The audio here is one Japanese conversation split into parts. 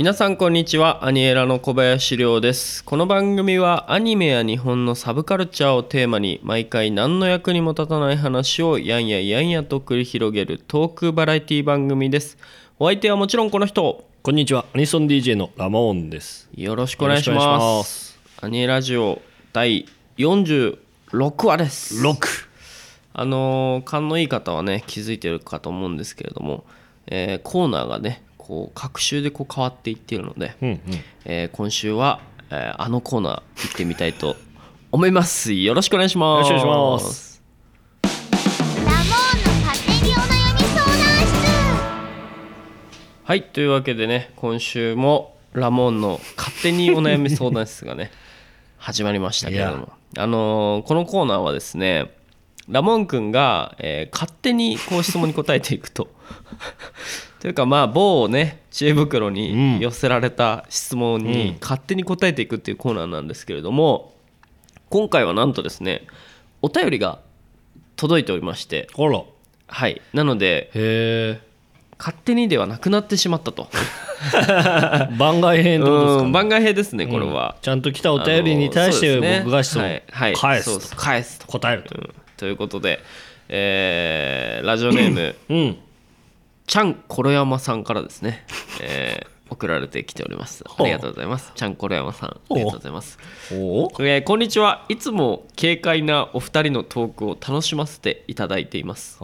皆さんこんにちは。アニエラの小林亮です。この番組はアニメや日本のサブカルチャーをテーマに毎回何の役にも立たない話をやんややんやと繰り広げるトークバラエティ番組です。お相手はもちろんこの人。こんにちは。アニソン DJ のラモーンです。よろしくお願いします。アニエラジオ第46話です。六。あのー勘のいい方はね気づいてるかと思うんですけれども、えーコーナーがねこう各週でこう変わっていっているので、うんうん。えー今週は、えーあのコーナー行ってみたいと思います。よろしくお願いしますはいというわけでね今週もラモンの勝手にお悩み相談室がね 始まりましたけれども。あのーこのコーナーはですねラモン君が、えー勝手にこう質問に答えていくと。というかまあ某ね知恵袋うん。に寄せられた質問うん。に勝手に答えていくっていうコーナーなんですけれども今回はなんとですねお便りが届いておりまして。はいなのでへ勝手にではなくなってしまったと。え 番外編ってことですか？うん番外編ですねこれは、ちゃんと来たお便りに対して僕が質問はいはい。返すす。と返すと、答えると。うん。ということで、えーラジオネームうん。ちゃんころやまさんからですね、えー送られてきております。ありがとうございます。ちゃんころやまさんありがとうございます。えーこんにちは。いつも軽快なお二人のトークを楽しませていただいています。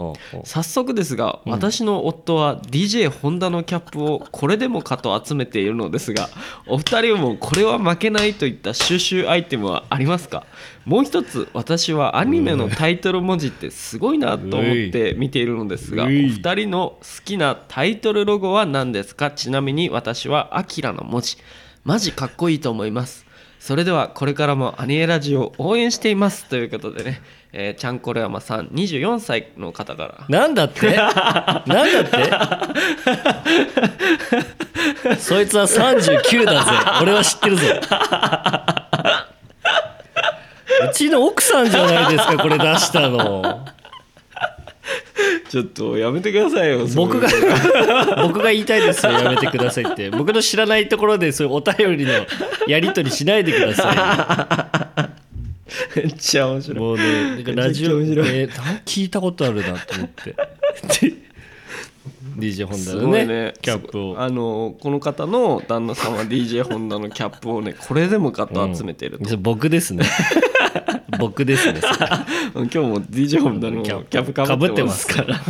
早速ですが、私の夫は DJ ホンダのキャップをこれでもかと集めているのですがお二人もこれは負けないといった収集アイテムはありますか？もう一つ私はアニメのタイトル文字ってすごいなと思って見ているのですがお二人の好きなタイトルロゴは何ですか？ちなみに私私は「アキラの文字。マジかっこいいと思います。それではこれからもアニエラジオ応援していますということでね、えーちゃんころやまさん24歳の方から。なんだって？なんだって？そいつは39だぜ。俺は知ってるぞ。うちの奥さんじゃないですかこれ出したの。ちょっとやめてくださいよ僕が 僕が言いたいですよやめてくださいって。僕の知らないところでそういうお便りのやり取りしないでくださめっちゃ面白い。いもうねなんかラジオめっちゃ面白い。で聞いたことあるなと思って。DJ ホンダすのねね。キャップを。あのこの方の旦那さんは DJ ホンダのキャップをねこれでもかと集めてると、それ僕ですね 僕ですねそれ。今日も DJ ホンダのキャップかぶってますから。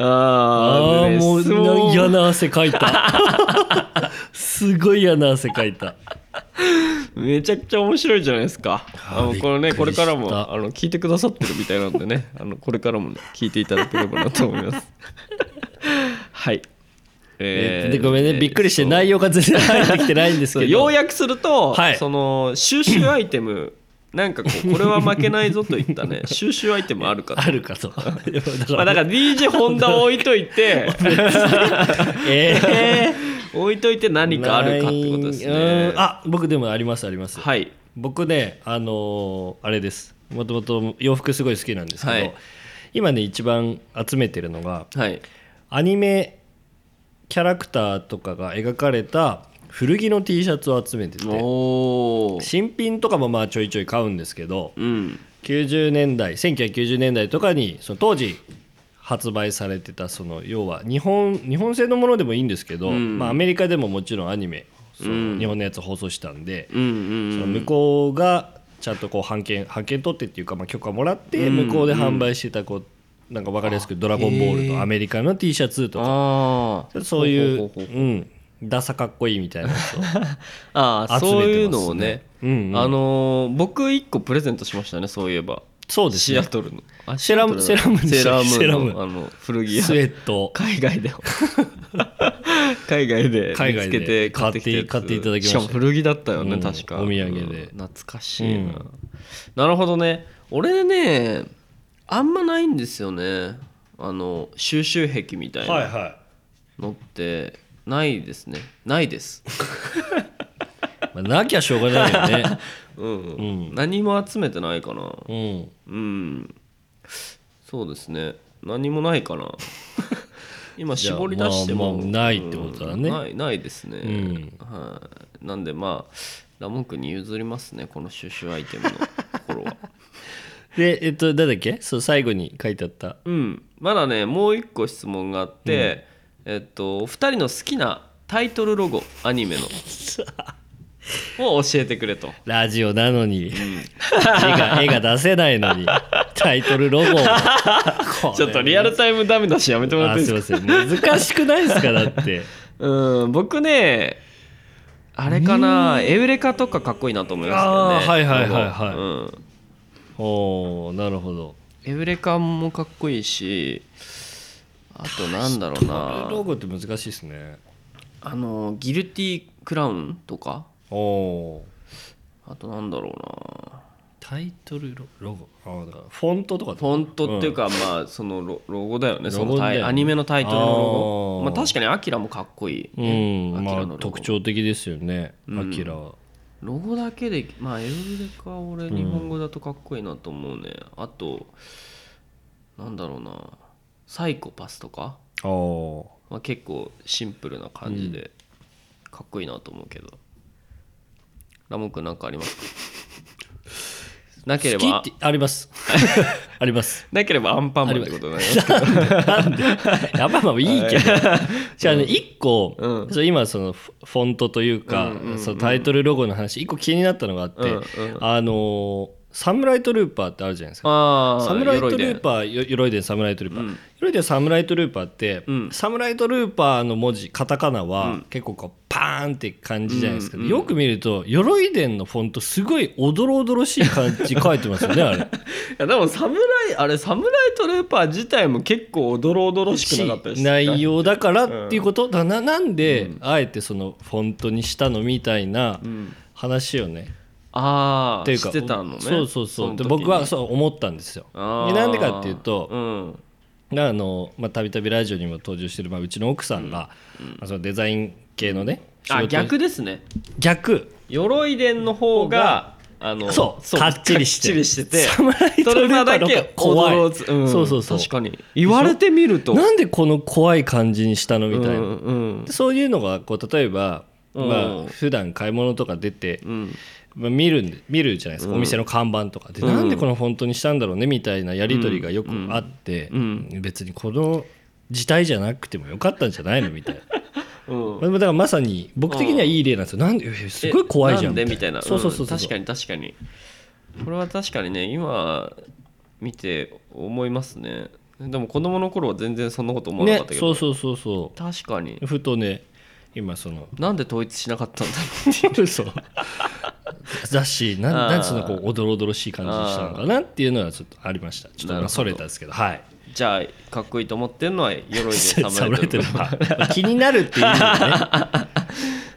ああもう嫌な汗かいた。すごい嫌な汗かいた。めちゃくちゃ面白いじゃないですか。あのこれねこれからもあの聞いてくださってるみたいなんでね。あのこれからも、ね、聞いていただければなと思います。はい。えーでごめんね。びっくりして内容が全然入ってきてないんですけど。要約すると、はい。その収集アイテムなんかこうこれは負けないぞといったね。収集アイテムあるかと。あるかと。だ かまあ、だから DJ ホンダを置いといて。え置いといて何かあるかってことですうねん。あ僕でもありますあります。はい。僕ねあのーあれです。もともと洋服すごい好きなんですけど、はい。今ね一番集めてるのがはい。アニメキャラクターとかが描かれた古着の T シャツを集めてて新品とかもまあちょいちょい買うんですけどうん。90年代1990年代とかにその当時発売されてたその要は日本日本製のものでもいいんですけど、うん。まあ、アメリカでももちろんアニメそのうん。日本のやつ放送したんで、うんうんその向こうがちゃんとこう版権版権取ってっていうか、まあ、許可もらってうん。向こうで販売してたこうなんか分かりやすく「ドラゴンボール」のアメリカの T シャツとか。そういううんダサかっこいいみたいなやつを ああそういうのをね、うんうん。あのー僕一個プレゼントしましたねそういえば。そうですね。シアトルの。あセラムセラムセラムのセラム。あの古着屋。スウェット。海外で。海外で見つけて買ってき買っていただきました。しかも古着だったよね、うん確か。お土産で。うん懐かしいな、うんなるほどね。俺ねあんまないんですよね。あの収集癖みたいな。はいはのってないですね。ないです。まあなきゃしょうがないよね。うんうん。何も集めてないかな。うん。うん。そうですね。何もないかな。今じゃあ絞り出しても、まあまあないってことだね。うん。ないないですね、ん。はい、なんでまあラモン君に譲りますね。この収集アイテムのところはでえっと誰だっけ？そう最後に書いてあった。うん。まだねもう一個質問があって、えっとお二人の好きなタイトルロゴアニメの。を教えてくれと。ラジオなのに、絵が 絵が出せないのにタイトルロゴを。ちょっとリアルタイムダメだしやめてもらっていいあですすかいません。難しくないですか？だって。うん。僕ねあれかなエウレカとかかっこいいなと思いますけどね。あーはいはいはいはい。うんおーなるほど。エウレカもかっこいいしあとなんだろうな。ロゴって難しいですね。あのギルティクラウンとか。おおあとなんだろうな。タイトルロロゴ？あーだからフォントとかフォントっていうか、まあそのロロゴだよね。そのねアニメのタイトルのロゴ。まあ確かにアキラもかっこいい、うねんまあ特徴的ですよね。うん。アキラはロゴだけでまあエウレカ俺日本語だとかっこいいなと思うね、あとなんだろうな。サイコパスとか、まあ、結構シンプルな感じでかっこいいなと思うけど、ラモン君なんかありますか？なければ。あります。あります。なければアンパンマンってことになります。けどなんで？やっぱまあいいけど。じゃあね一個、うん。そう今そのフフォントというか、うんうんうんそのタイトルロゴの話一個気になったのがあって、うんうん。あのーサムライトルーパーってあるじゃないですか。サムライトルーパーよ鎧伝サムライトルーパー、うん。鎧伝サムライトルーパーって、うん。サムライトルーパーの文字カタカナは、うん。結構こうパーンって感じじゃないですか、うん。うんよく見ると鎧伝のフォントすごいおどろおどろしい感じ書いてますよねあれ。いやでもサムライあれサムライトルーパー自体も結構おどろおどろしくなかったです内容だからっていうこと、だななんで、あえてそのフォントにしたの？みたいなうん。話をね、ああっていうかしてたのね。そうそうそう。で僕はそう思ったんですよ。でなんでかっていうと、うん。あのまあたびたびラジオにも登場してる、まあ、うちの奥さんが、まあ、そのデザイン系のね仕あ事逆ですね。逆。鎧伝の方があのそうかっちりしてりしててサムライトルだけ怖い。驚つん。そうそうそう。確かに。言われてみると。なんでこの怖い感じにしたのみたいな、うんうんでそういうのがこう例えば、うん。まあ普段買い物とか出て、うん。まあ、見るんで見るじゃないですか、お店の看板とかで、うん。なんでこのフォントにしたんだろうねみたいなやり取りがよくあって、うん。別にこの字体じゃなくてもよかったんじゃないのみたいな。うん。まあだからまさに僕的にはいい例なんですよ。なんでえすごい怖いじゃんみたいな。そうそうそう確かに確かに。これは確かにね今見て思いますね。でも子供の頃は全然そんなこと思わなかねったけど、そうそうそうそ確かに。うふとね今その。なんで統一しなかったんだろうそう 雑誌ななんのこうおどろおどろしい感じにしたのかなっていうのはちょっとありました。ちょっとまあそれたんですけどはい。じゃあかっこいいと思ってるのは鎧でサ侍ムライトルー。パーまあ気になるっていう意味でね。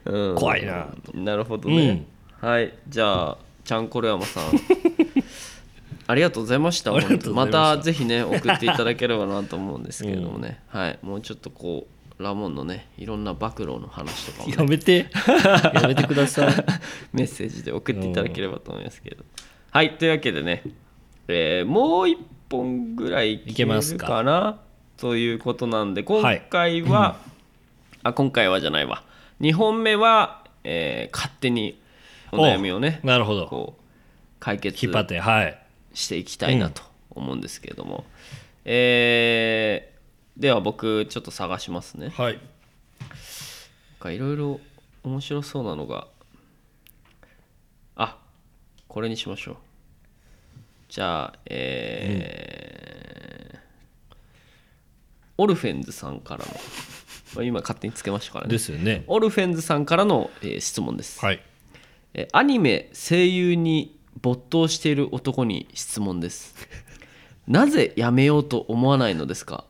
うん。怖いな。なるほどね、はい。じゃあちゃんころ山さん。ありがとうございました。また。ぜひね送っていただければなと思うんですけれどもね、はい。もうちょっとこうラモンのねいろんな暴露の話とかもね、やめて。やめてください。メッセージで送っていただければと思いますけど。はいというわけでね、えーもう一本ぐらいいけますか。かなということなんで今回は、あ今回はじゃないわ。2本目は、えー勝手にお悩みをねなるほど。こう解決引っ張ってはい。していきたいなと思うんですけれども、えーでは僕ちょっと探しますね。はい。なんかいろいろ面白そうなのが。あこれにしましょう。じゃあえーオルフェンズさんからのまあ今勝手につけましたからね。ですよね。オルフェンズさんからの、えー質問です、はい。えーアニメ声優に没頭している男に質問です。なぜやめようと思わないのですか？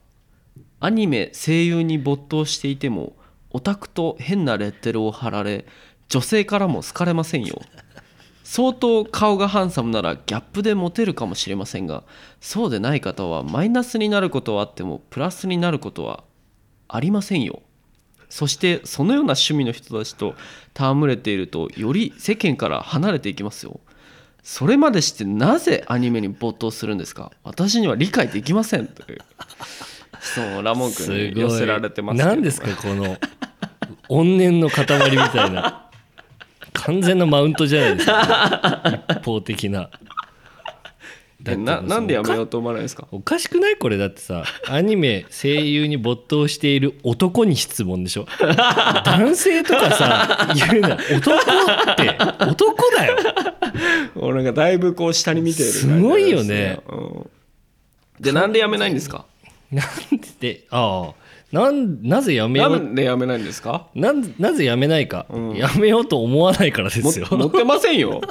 アニメ声優に没頭していてもオタクと変なレッテルを貼られ女性からも好かれませんよ。相当顔がハンサムならギャップでモテるかもしれませんがそうでない方はマイナスになることはあってもプラスになることはありませんよ。そしてそのような趣味の人たちと戯れているとより世間から離れていきますよ。それまでしてなぜアニメに没頭するんですか？私には理解できません。という。質問をラモン君に寄せられてますけど。何ですかこの怨念の塊みたいな。完全なマウントじゃないですか。一方的な。だななんでやめよううと思わないんですか？おかしくないこれだってさ。アニメ声優に没頭している男に質問でしょ？男性とかさ言うな。男って男だよ。俺がだいぶこう下に見てるすごいよね。うん。でなんでやめないんですか？なんでああ。なんなぜやめなよう？んでやめないんですか？なんなぜやめないか、うん。やめようと思わないからですよ。も持ってませんよ。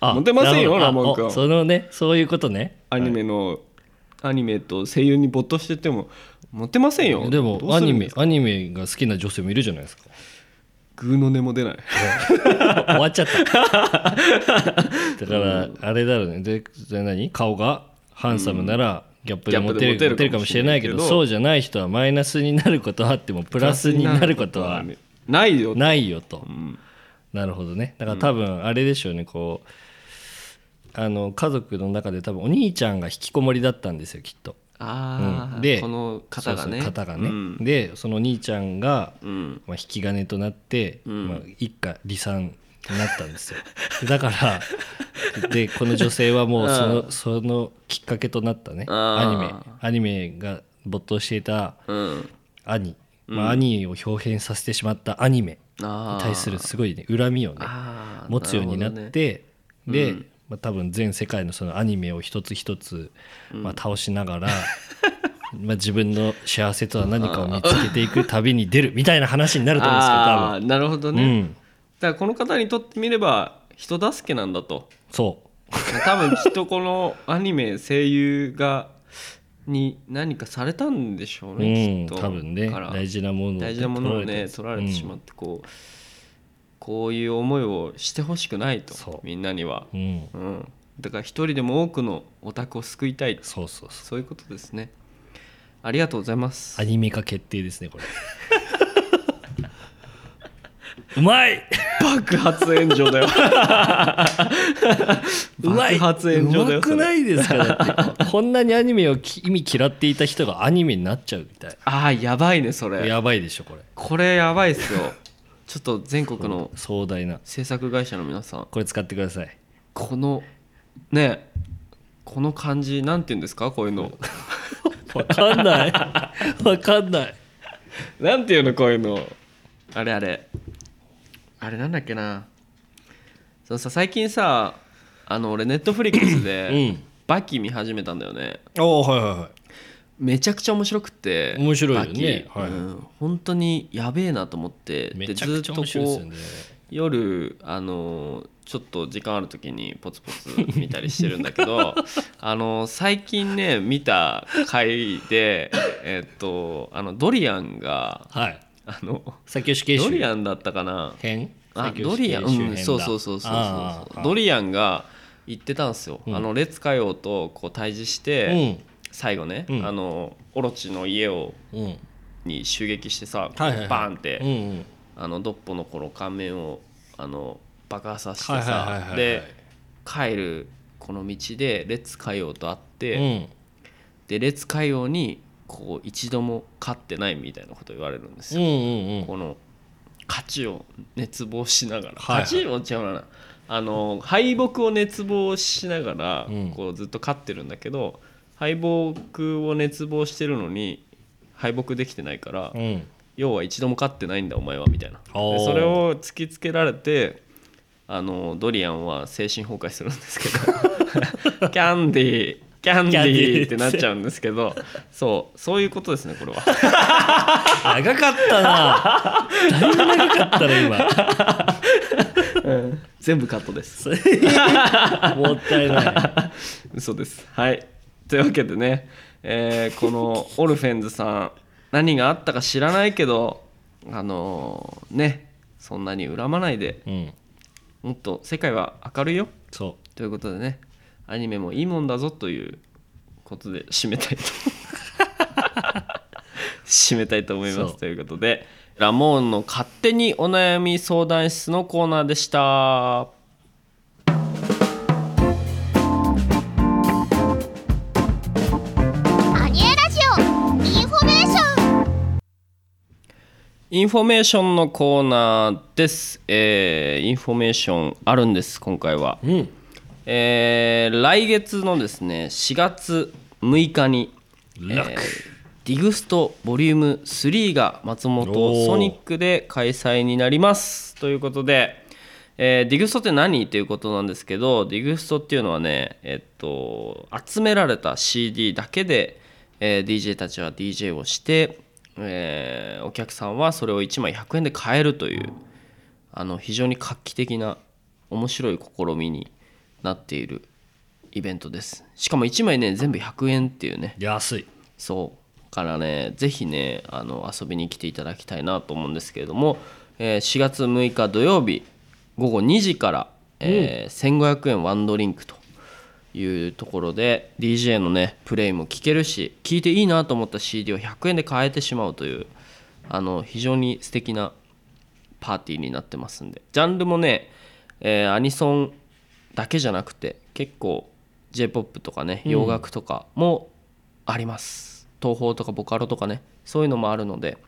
あモテませんよラモン君。そのねそういうことね。アニメの、アニメと声優に没頭してても持ってませんよ。でもアニメアニメが好きな女性もいるじゃないですか。グーの音も出ない。終わっちゃった。だからあれだろうね。でで何？顔がハンサムならギャップでモテる,、ギャップでモテるるかもしれないけどそうじゃない人はマイナスになることはあってもプラスになることはないよないよと、ん。なるほどね。だから多分あれでしょうねこうあの家族の中で多分お兄ちゃんが引きこもりだったんですよきっと。ああ、うん。でこの方がね。そうそう方がね、うん。でその兄ちゃんが、うん。まあ、引き金となって、ん。まあ、一家離散になったんですよ。だから でこの女性はもうその,、そのきっかけとなったね。アニメ。あアニメが没頭していたうん。兄、まあ、兄を表現させてしまったアニメに対するすごいね恨みをね持つようになっるほどね。て、で、うん。まあ、多分全世界のそのアニメを一つ一つ、まあ、倒しながら、まあ自分の幸せとは何かを見つけていく旅に出るみたいな話になると思うんですけど多あーなるほどね、だからこの方にとってみれば人助けなんだと。そう。多分きっとこのアニメ声優がに何かされたんでしょうね、うん、きっと。多分ね。大事なものを大事なものをね取られて。しまってこう、こういう思いをしてほしくないとみんなには、うん、うん、だから一人でも多くのオタクを救いたいそうそうそう。そういうことですね。ありがとうございます。アニメ化決定ですねこれ うまい。爆発炎上だよ。うまい。爆発炎上だようまくないですかだって。こんなにアニメをき意味嫌っていた人がアニメになっちゃうみたい。ああやばいねそれ。やばいでしょこれ。これやばいっすよ。ちょっと全国の壮大な。制作会社の皆さん。これ使ってください。このねこの感じなんて言うんですか？こういうの。わかんない。わかんない。なんていうのこういうの。あれあれあれなんだっけな。そのさ最近さあの俺ネットフリックスうでん。バキ見始めたんだよね。おおはいはいはい。めちゃくちゃ面白くて面白いよね。バキ。はいうん本当にやべえなと思ってめでちゃくちゃ面白いですよね。夜あのちょっと時間ある時にポツポツ 見たりしてるんだけど あの最近ね見た回でえっとあのドリアンがはいあの最強死刑囚ドリアンだったかな。編あドリアン、うん、そうそうそうそうそう。ドリアンが言ってたんですよ、うん。あの列海王とこう対峙して、うん。最後ね、うん。あのオロチの家をうん。に襲撃してさ、はいはいはい。バーンって、うんうん。あのドッポの頃顔面をあの爆破させてさ、はいはいはいはいはいで帰るこの道で列海王と会って、うん。で列海王にこう一度も勝ってないみたいなこと言われるんですよ、この勝ちを熱望しながら、はいはい。勝ちを違うな。あの敗北を熱望しながら、うん。こうずっと勝ってるんだけど敗北を熱望してるのに敗北できてないから、うん。要は一度も勝ってないんだお前はみたいな。それを突きつけられてあのドリアンは精神崩壊するんですけど。キャンディーキャンディーってなっちゃうんですけど そうそういうことですねこれは。長かったな。だいぶ長かったね今。全部カットです。もったいない。嘘です。はい。というわけでね、えーこのオルフェンズさん何があったか知らないけどあのーねそんなに恨まないでうん。もっと世界は明るいよ。そということでねアニメもいいもんだぞということで締めたいと。締めたいと思いますということでラモーンの勝手にお悩み相談室のコーナーでした。アアニエラジオインフォメーション。インフォメーションのコーナーです、えーインフォメーションあるんです今回は、うんえー来月のですね4月6日に、えーディグストボリューム3が松本ソニックで開催になります。ということで、えーディグストって何ということなんですけどディグストっていうのはねえっと集められた CD だけで、えー DJ たちは DJ をして、えーお客さんはそれを1枚100円で買えるというあの非常に画期的な面白い試みになっているイベントです。しかも1枚ね全部100円っていうね。安い。そう。からねぜひねあの遊びに来ていただきたいなと思うんですけれども、えー4月6日土曜日午後2時から、えー1500円ワンドリンクというところで DJ のねプレイも聴けるし聴いていいなと思った CD を100円で買えてしまうというあの非常に素敵なパーティーになってますんで。ジャンルもね、えーアニソンだけじゃなくて結構 j p o p とかね洋楽とかもあります、東宝とかボカロとかねそういうのもあるので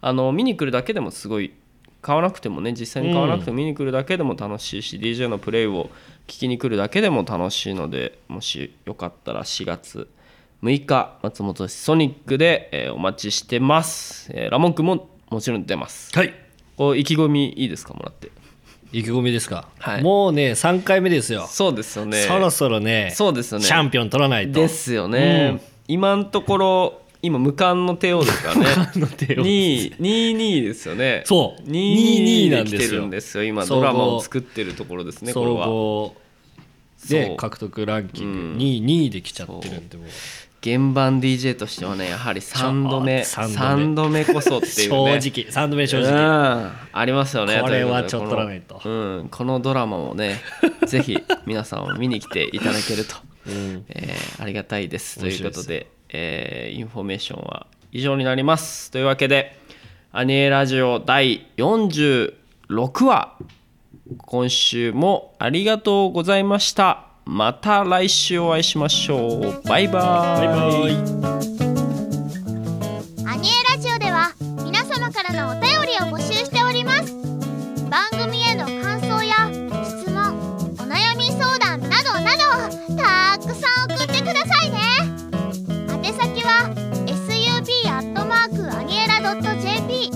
あの見に来るだけでもすごい買わなくてもね実際に買わなくても見に来るだけでも楽しいし、DJ のプレイを聞きに来るだけでも楽しいのでもしよかったら4月6日松本市ソニックで、えーお待ちしてます、えーラモン君ももちろん出ます。はい。こう意気込みいいですかもらって意気込みですか、はい。もうね3回目ですよ、そうですよね。そろそろねそうですよね。チャンピオン取らないと。ですよね、うん。今のところ今無冠の帝王ですからね。の帝王2 22ですよね。そう。22 22なんですよるんですよ今。ドラマを作ってるところですねこれ総は。で獲得ランキング。うん。2位2位で来ちゃってるんでもう現番 DJ としてはねやはり3度目ちょ三度目。3度目こそっていう正ね直3度目正うん。直ありますよねこれはちょっと取らないと。この,、うん、このドラマもね ぜひ皆さんを見に来ていただけると、うん。えーありがたいです。ということで、えーインフォメーションは以上になります。というわけで「アニエラジオ第46話」今週もありがとうございましたまた来週お会いしましょう。バイバイ。アニエラジオでは皆様からのお便りを募集しております。番組への感想や質問お悩み相談などなどたくさん送ってくださいね。宛先は sub アットマークアニエラ .jp